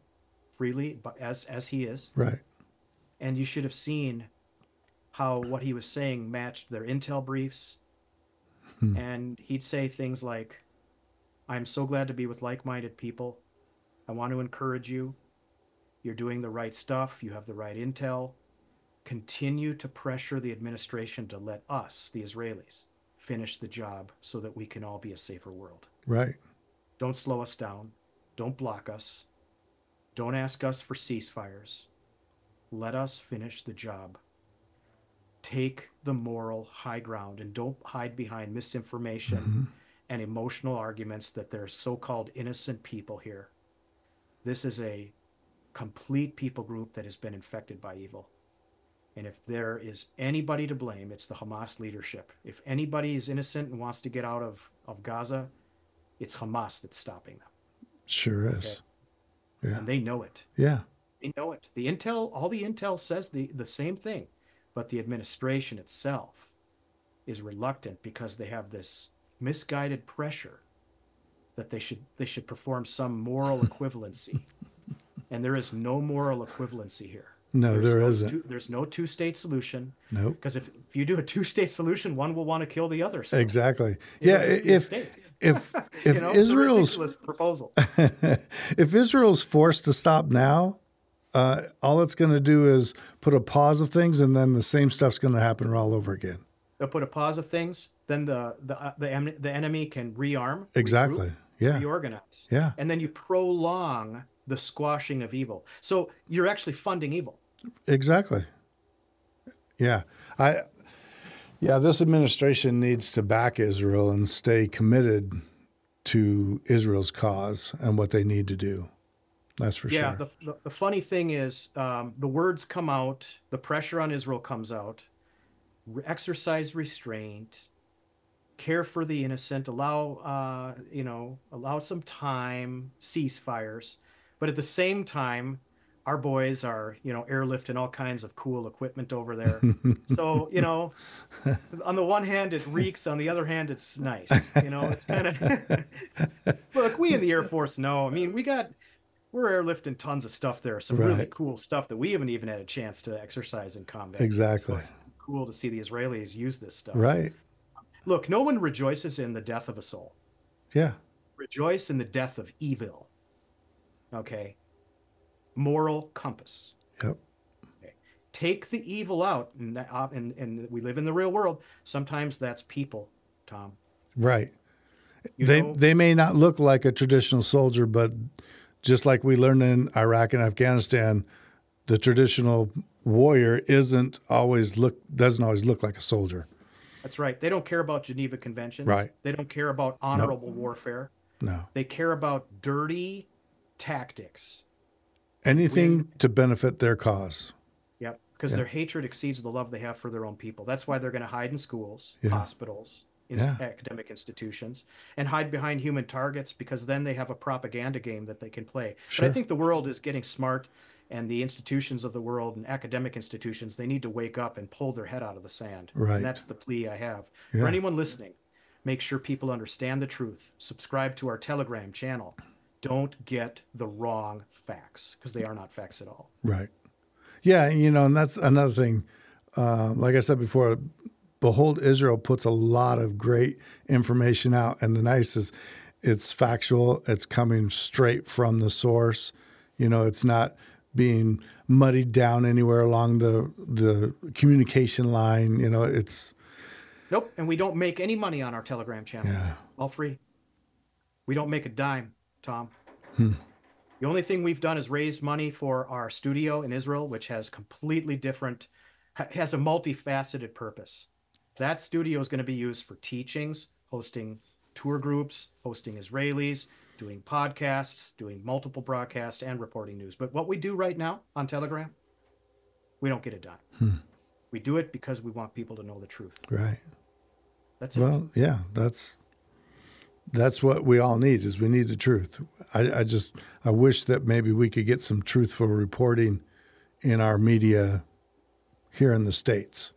freely, but as as he is. Right. And you should have seen how what he was saying matched their intel briefs. Hmm. And he'd say things like, I'm so glad to be with like minded people. I want to encourage you. You're doing the right stuff. You have the right intel. Continue to pressure the administration to let us, the Israelis, finish the job so that we can all be a safer world. Right. Don't slow us down. Don't block us. Don't ask us for ceasefires. Let us finish the job. Take the moral high ground and don't hide behind misinformation Mm-hmm. and emotional arguments that there's so called innocent people here. This is a complete people group that has been infected by evil. And if there is anybody to blame, it's the Hamas leadership. If anybody is innocent and wants to get out of, of Gaza, it's Hamas that's stopping them. Sure is. Yeah. And they know it. Yeah. They know it. The intel, all the intel says the, the same thing, but the administration itself is reluctant because they have this misguided pressure that they should they should perform some moral equivalency, and there is no moral equivalency here. No, There's there no isn't. Two, there's no two-state solution Nope. because if, if you do a two-state solution, one will want to kill the other. So Exactly. Yeah. would just be a If if if you know, Israel's proposal. if Israel's forced to stop now, uh, all it's going to do is put a pause of things, and then the same stuff's going to happen all over again. They'll put a pause of things. Then the the uh, the, em- the enemy can rearm, Exactly. regroup, Yeah. reorganize, Yeah. and then you prolong the squashing of evil. So you're actually funding evil. Exactly. Yeah. I yeah, this administration needs to back Israel and stay committed to Israel's cause and what they need to do. That's for yeah. sure. The, the the funny thing is, um, the words come out, the pressure on Israel comes out. Exercise restraint, care for the innocent, allow uh, you know allow some time, ceasefires, but at the same time, our boys are you know airlifting all kinds of cool equipment over there. so you know, on the one hand it reeks, on the other hand it's nice. You know, it's kind of look. We in the Air Force know. I mean, we got. We're airlifting tons of stuff there, some really cool stuff that we haven't even had a chance to exercise in combat. Exactly. So it's cool to see the Israelis use this stuff. right. Look, no one rejoices in the death of a soul. Yeah. Rejoice in the death of evil. Okay. Moral compass. Yep. Take the evil out, and, that, uh, and, and we live in the real world. Sometimes that's people, Tom. Right. You they know, they may not look like a traditional soldier, but just like we learned in Iraq and Afghanistan, the traditional warrior isn't always look doesn't always look like a soldier. that's right. They don't care about Geneva Conventions. Right. They don't care about honorable warfare. No. They care about dirty tactics. Anything to benefit their cause. Yep. Because their hatred exceeds the love they have for their own people. That's why they're going to hide in schools, Yeah. hospitals, in Yeah. academic institutions, and hide behind human targets because then they have a propaganda game that they can play. But I think the world is getting smart, and the institutions of the world and academic institutions they need to wake up and pull their head out of the sand. Right. And that's the plea I have Yeah. for anyone listening. Make sure people understand the truth. Subscribe to our Telegram channel. Don't get the wrong facts because they are not facts at all. Right. Yeah, and, you know, and that's another thing. Uh, like I said before, Behold Israel puts a lot of great information out, and the nice is it's factual. It's coming straight from the source. You know, it's not being muddied down anywhere along the the communication line. You know, it's Nope, and we don't make any money on our Telegram channel. Yeah. All free. We don't make a dime, Tom. Hmm. The only thing we've done is raise money for our studio in Israel, which has completely different, has a multifaceted purpose. That studio is going to be used for teachings, hosting tour groups, hosting Israelis, doing podcasts, doing multiple broadcasts, and reporting news. But what we do right now on Telegram, we don't get a dime. Hmm. We do it because we want people to know the truth. right. That's it. Well, yeah, that's that's what we all need is we need the truth. I, I just I wish that maybe we could get some truthful reporting in our media here in the states.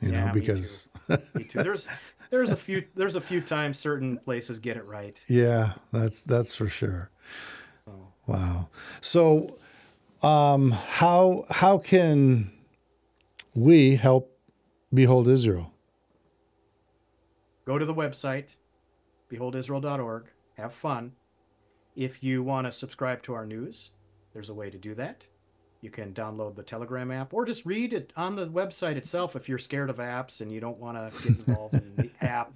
You Yeah, know, me because me too. There's there's a few there's a few times certain places get it right. Yeah, that's that's for sure. Wow. So, um, how how can we help Behold Israel? Go to the website, beholdisrael.org. Have fun. If you want to subscribe to our news, there's a way to do that. You can download the Telegram app or just read it on the website itself if you're scared of apps and you don't want to get involved in the app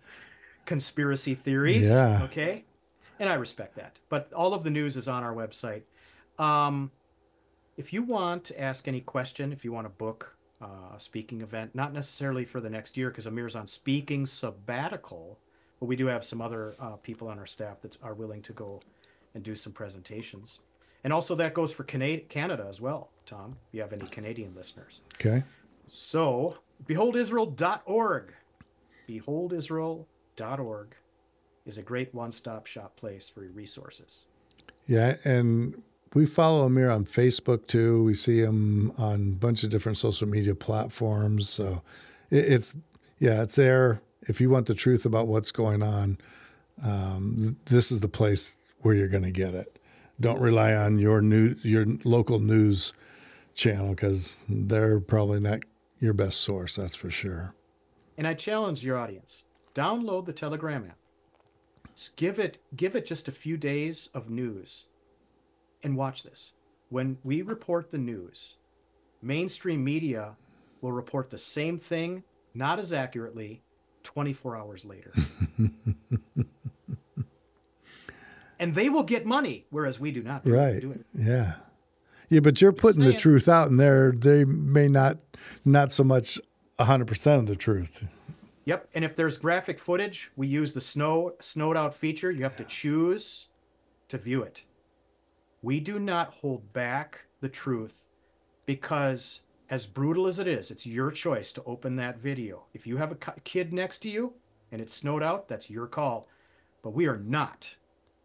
conspiracy theories. Yeah. Okay. And I respect that. But all of the news is on our website. Um, if you want to ask any question, if you want to book uh, a speaking event, not necessarily for the next year because Amir's on speaking sabbatical, but we do have some other uh, people on our staff that are willing to go and do some presentations. And also that goes for Canada, Canada as well, Tom, if you have any Canadian listeners. Okay. So, beholdisrael.org. Beholdisrael.org is a great one stop shop place for resources. Yeah, and we follow Amir on Facebook too. We see him on a bunch of different social media platforms. So it, it's yeah, it's there. If you want the truth about what's going on, um, th- this is the place where you're going to get it. Don't rely on your new your local news channel because they're probably not your best source. That's for sure. And I challenge your audience: download the Telegram app. Just give it give it just a few days of news, and watch this. When we report the news, mainstream media will report the same thing, not as accurately, 24 hours later. and they will get money, whereas we do not. do- Right. do it. Yeah. Yeah, but you're putting the truth out, and there they may not not so much hundred percent of the truth. Yep. And if there's graphic footage, we use the snow snowed out feature. You have to choose to view it. We do not hold back the truth because as brutal as it is, it's your choice to open that video. If you have a kid next to you and it's snowed out, that's your call. But we are not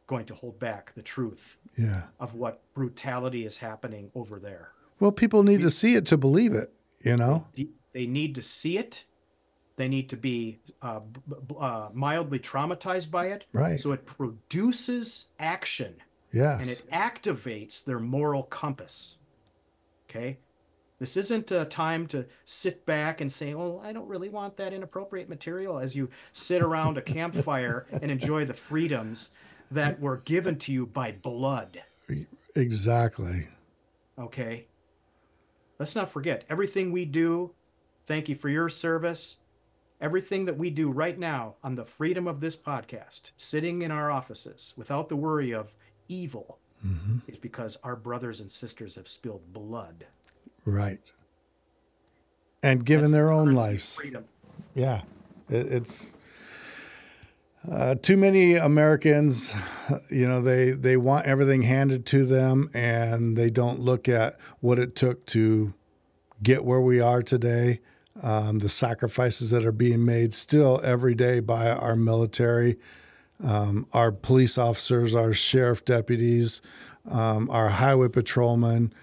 going to hold back the truth Yeah. of what brutality is happening over there. Well, people need to see it to believe it. You know. they need to see it. They need to be uh, uh, mildly traumatized by it. Right. So it produces action Yes. and it activates their moral compass. Okay. This isn't a time to sit back and say, "Oh, I don't really want that inappropriate material." As you sit around a campfire and enjoy the freedoms that were given to you by blood. exactly. Okay. Let's not forget everything we do. Thank you for your service. Everything that we do right now on the freedom of this podcast, sitting in our offices without the worry of evil, mm-hmm. is because our brothers and sisters have spilled blood. Right. And given That's the their own lives. Yeah. It, it's uh, too many Americans, you know, they, they want everything handed to them and they don't look at what it took to get where we are today, um, the sacrifices that are being made still every day by our military, um, our police officers, our sheriff deputies, um, our highway patrolmen.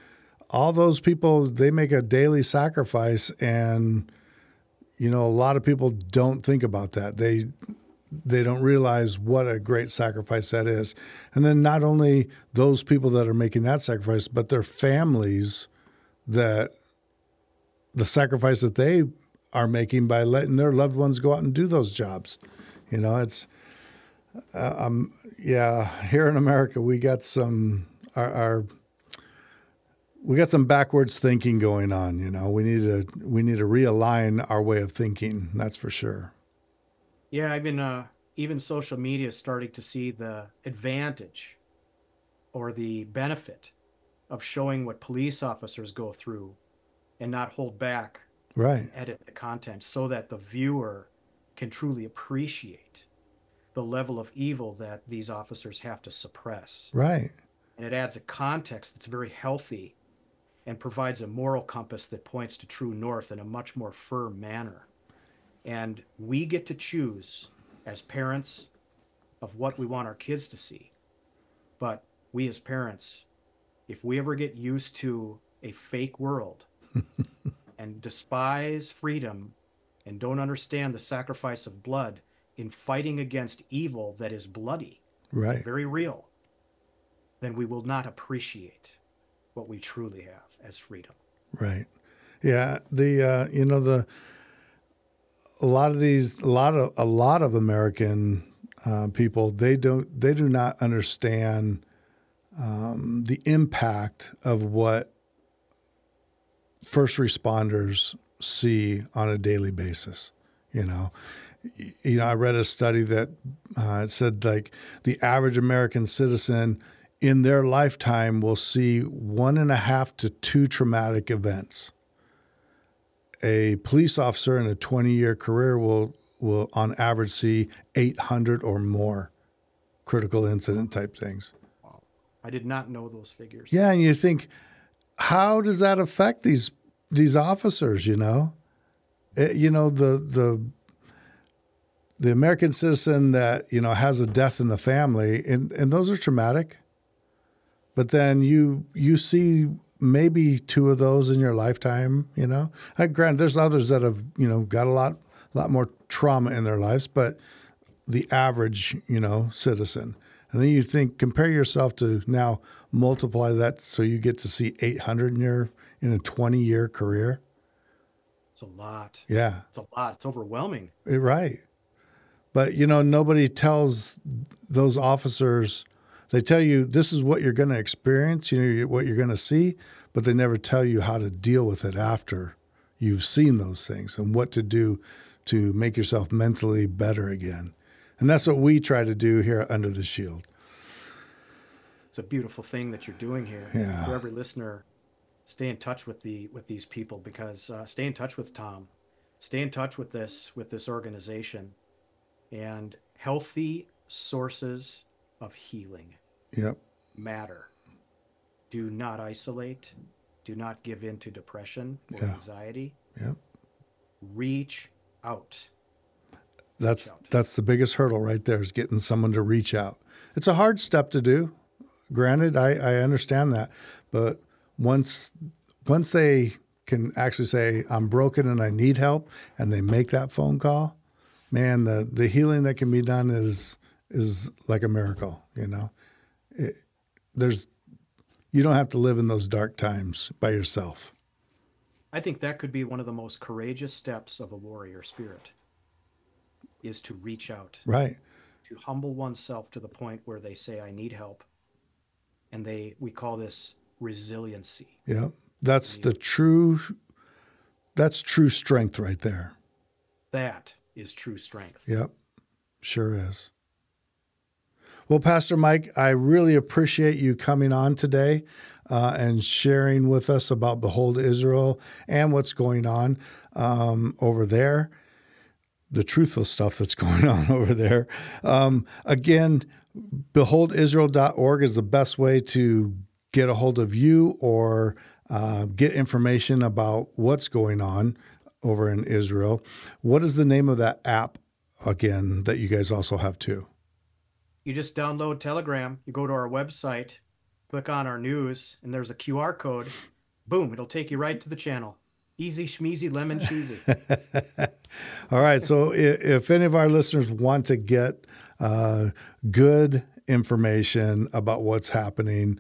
All those people, they make a daily sacrifice and you know a lot of people don't think about that. They they don't realize what a great sacrifice that is. And then not only those people that are making that sacrifice but their families that the sacrifice that they are making by letting their loved ones go out and do those jobs. You know it's uh, um yeah here in america we got some our, our we got some backwards thinking going on. You know, we need to we need to realign our way of thinking. That's for sure. Yeah, I've been uh, even social media is starting to see the advantage or the benefit of showing what police officers go through and not hold back Right. edit the content so that the viewer can truly appreciate the level of evil that these officers have to suppress. Right. And it adds a context that's very healthy and provides a moral compass that points to true north in a much more firm manner. And we get to choose as parents of what we want our kids to see. But we as parents, if we ever get used to a fake world and despise freedom and don't understand the sacrifice of blood in fighting against evil that is bloody, Right. very real, then we will not appreciate what we truly have as freedom. Right. Yeah. The uh, you know the a lot of these a lot of a lot of American uh, people they don't they do not understand um, the impact of what first responders see on a daily basis. You know, you know I read a study that uh, it said like the average American citizen in their lifetime will see one and a half to two traumatic events. A police officer in a 20 year career will, will on average see 800 or more critical incident type things. I did not know those figures. Yeah, and you think, how does that affect these these officers? You know, Eh, you know the the the American citizen that you know has a death in the family, and and those are traumatic. But then you you see maybe two of those in your lifetime. You know, I grant there's others that have you know got a lot lot more trauma in their lives, but the average you know citizen. And then you think compare yourself to now multiply that so you get to see 800 in your in a 20 year career. It's a lot. Yeah, It's a lot. It's overwhelming. right. But you know nobody tells those officers they tell you this is what you're going to experience, you know what you're going to see, but they never tell you how to deal with it after you've seen those things and what to do to make yourself mentally better again. And that's what we try to do here Under the Shield. It's a beautiful thing that you're doing here. Yeah. For every listener, stay in touch with the with these people because uh, stay in touch with Tom, stay in touch with this with this organization, and healthy sources of healing Yep. matter. Do not isolate. Do not give in to depression or Yeah. anxiety. Yep. Reach out. That's out. that's the biggest hurdle right there is getting someone to reach out. It's a hard step to do. Granted, I, I understand that, but once once they can actually say I'm broken and I need help, and they make that phone call, man, the the healing that can be done is is like a miracle. You know, it, there's you don't have to live in those dark times by yourself. I think that could be one of the most courageous steps of a warrior spirit is to reach out, Right. to humble oneself to the point where they say I need help. And they we call this resiliency. Yeah. That's the true that's true strength right there. That is true strength. Yep. Sure is. Well, Pastor Mike, I really appreciate you coming on today uh, and sharing with us about Behold Israel and what's going on um, over there, the truthful stuff that's going on over there. Um, again, beholdisrael.org is the best way to get a hold of you or uh, get information about what's going on over in Israel. What is the name of that app again that you guys also have too? You just download Telegram, you go to our website, click on our news, and there's a QR code. Boom, it'll take you right to the channel. Easy schmeezy lemon cheesy. All right. So if, if any of our listeners want to get uh, good information about what's happening,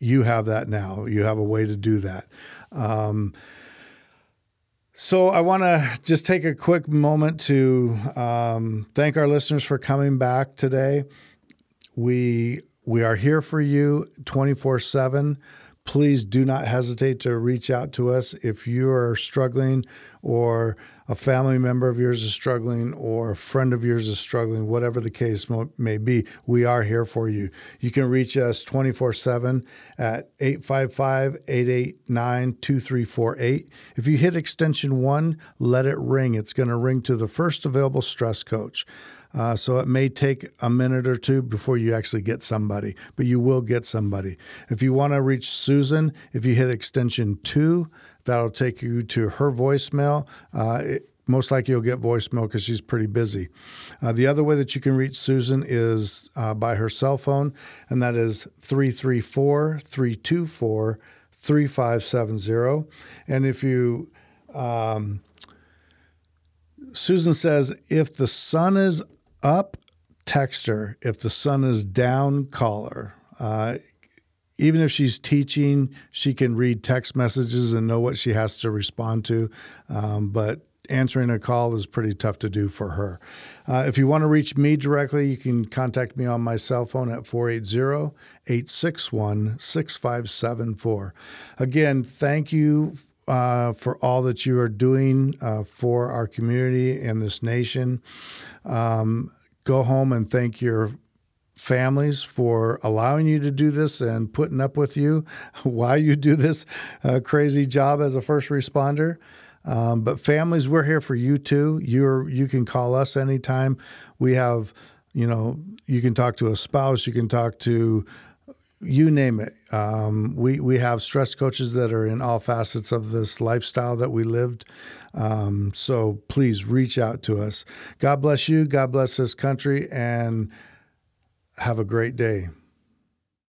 you have that now. You have a way to do that. Um, so I want to just take a quick moment to um, thank our listeners for coming back today. We we are here for you 24/7. Please do not hesitate to reach out to us if you are struggling or a family member of yours is struggling or a friend of yours is struggling, whatever the case may be, we are here for you. You can reach us 24 7 at 855 889 2348. If you hit extension one, let it ring. It's going to ring to the first available stress coach. Uh, so it may take a minute or two before you actually get somebody, but you will get somebody. If you want to reach Susan, if you hit extension two, that'll take you to her voicemail. Uh, it, most likely you'll get voicemail because she's pretty busy. Uh, the other way that you can reach Susan is uh, by her cell phone, and that is 334 324 3570. And if you um, Susan says if the sun is up, text her. If the sun is down, call her. Uh, even if she's teaching, she can read text messages and know what she has to respond to. Um, but answering a call is pretty tough to do for her. Uh, if you want to reach me directly, you can contact me on my cell phone at 480 861 6574. Again, thank you uh, for all that you are doing uh, for our community and this nation. Um, go home and thank your families for allowing you to do this and putting up with you while you do this uh, crazy job as a first responder. Um, but families, we're here for you too. You're you can call us anytime. We have, you know, you can talk to a spouse, you can talk to you name it. Um, we we have stress coaches that are in all facets of this lifestyle that we lived. Um, so please reach out to us. God bless you. God bless this country, and have a great day.